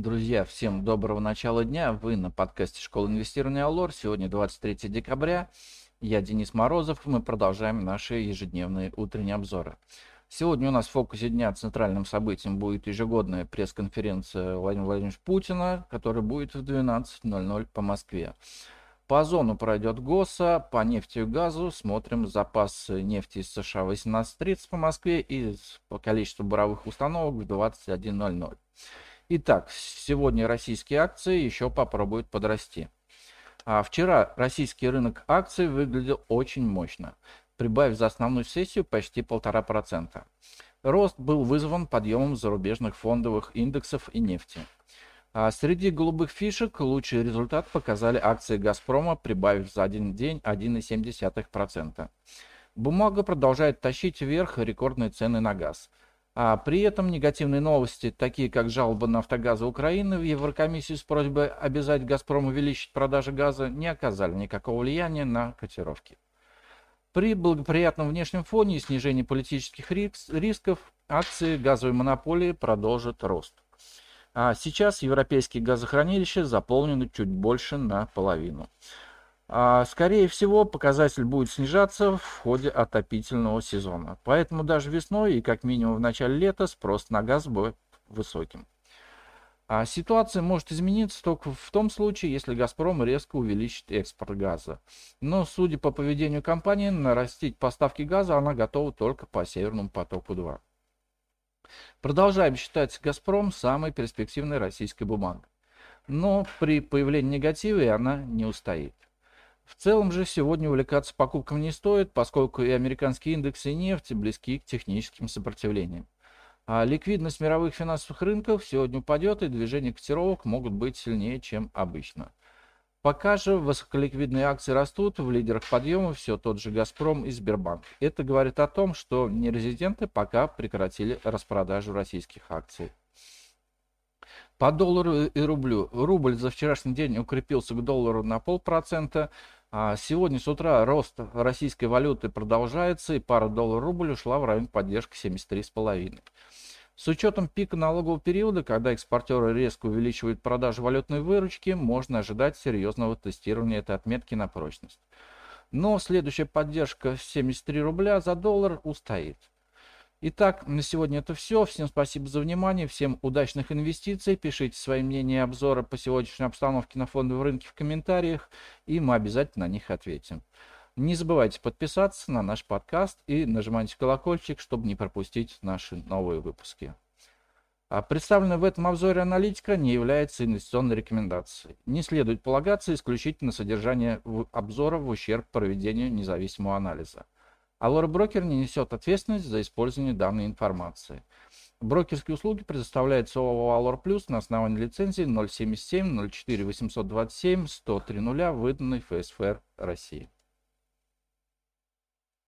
Друзья, всем доброго начала дня. Вы на подкасте Школы инвестирования Алор. Сегодня 23 декабря. Я Денис Морозов. Мы продолжаем наши ежедневные утренние обзоры. Сегодня у нас в фокусе дня центральным событием будет ежегодная пресс-конференция Владимира Владимировича Путина, которая будет в 12.00 по Москве. По зону пройдет ГОСа, по нефти и газу смотрим запасы нефти из США 18.30 по Москве и по количеству буровых установок в 21.00. Итак, сегодня российские акции еще попробуют подрасти. А вчера российский рынок акций выглядел очень мощно, прибавив за основную сессию почти полтора процента. Рост был вызван подъемом зарубежных фондовых индексов и нефти. А среди голубых фишек лучший результат показали акции «Газпрома», прибавив за один день 1,7%. Бумага продолжает тащить вверх рекордные цены на газ. А при этом негативные новости, такие как жалоба «Нафтогаза Украины» в Еврокомиссию с просьбой обязать «Газпром» увеличить продажи газа, не оказали никакого влияния на котировки. При благоприятном внешнем фоне и снижении политических рисков акции газовой монополии продолжат рост. А сейчас европейские газохранилища заполнены чуть больше наполовину. А, скорее всего, показатель будет снижаться в ходе отопительного сезона. Поэтому даже весной и как минимум в начале лета спрос на газ будет высоким. А ситуация может измениться только в том случае, если «Газпром» резко увеличит экспорт газа. Но, судя по поведению компании, нарастить поставки газа она готова только по «Северному потоку-2». Продолжаем считать «Газпром» самой перспективной российской бумагой. Но при появлении негатива она не устоит. В целом же сегодня увлекаться покупками не стоит, поскольку и американские индексы нефти близки к техническим сопротивлениям. А ликвидность мировых финансовых рынков сегодня упадет, и движения котировок могут быть сильнее, чем обычно. Пока же высоколиквидные акции растут, в лидерах подъема все тот же «Газпром» и «Сбербанк». Это говорит о том, что нерезиденты пока прекратили распродажу российских акций. По доллару и рублю. Рубль за вчерашний день укрепился к доллару на полпроцента. А сегодня с утра рост российской валюты продолжается, и пара доллар-рубль ушла в район поддержки 73,5. С учетом пика налогового периода, когда экспортеры резко увеличивают продажи валютной выручки, можно ожидать серьезного тестирования этой отметки на прочность. Но следующая поддержка 73 рубля за доллар устоит. Итак, на сегодня это все. Всем спасибо за внимание, всем удачных инвестиций. Пишите свои мнения и обзоры по сегодняшней обстановке на фондовом рынке в комментариях, и мы обязательно на них ответим. Не забывайте подписаться на наш подкаст и нажимайте колокольчик, чтобы не пропустить наши новые выпуски. А представленная в этом обзоре аналитика не является инвестиционной рекомендацией. Не следует полагаться исключительно содержание обзора в ущерб проведению независимого анализа. Алора Брокер не несет ответственность за использование данной информации. Брокерские услуги предоставляются ООО «Алор Плюс» на основании лицензии 077 04 827 103 выданной ФСФР России.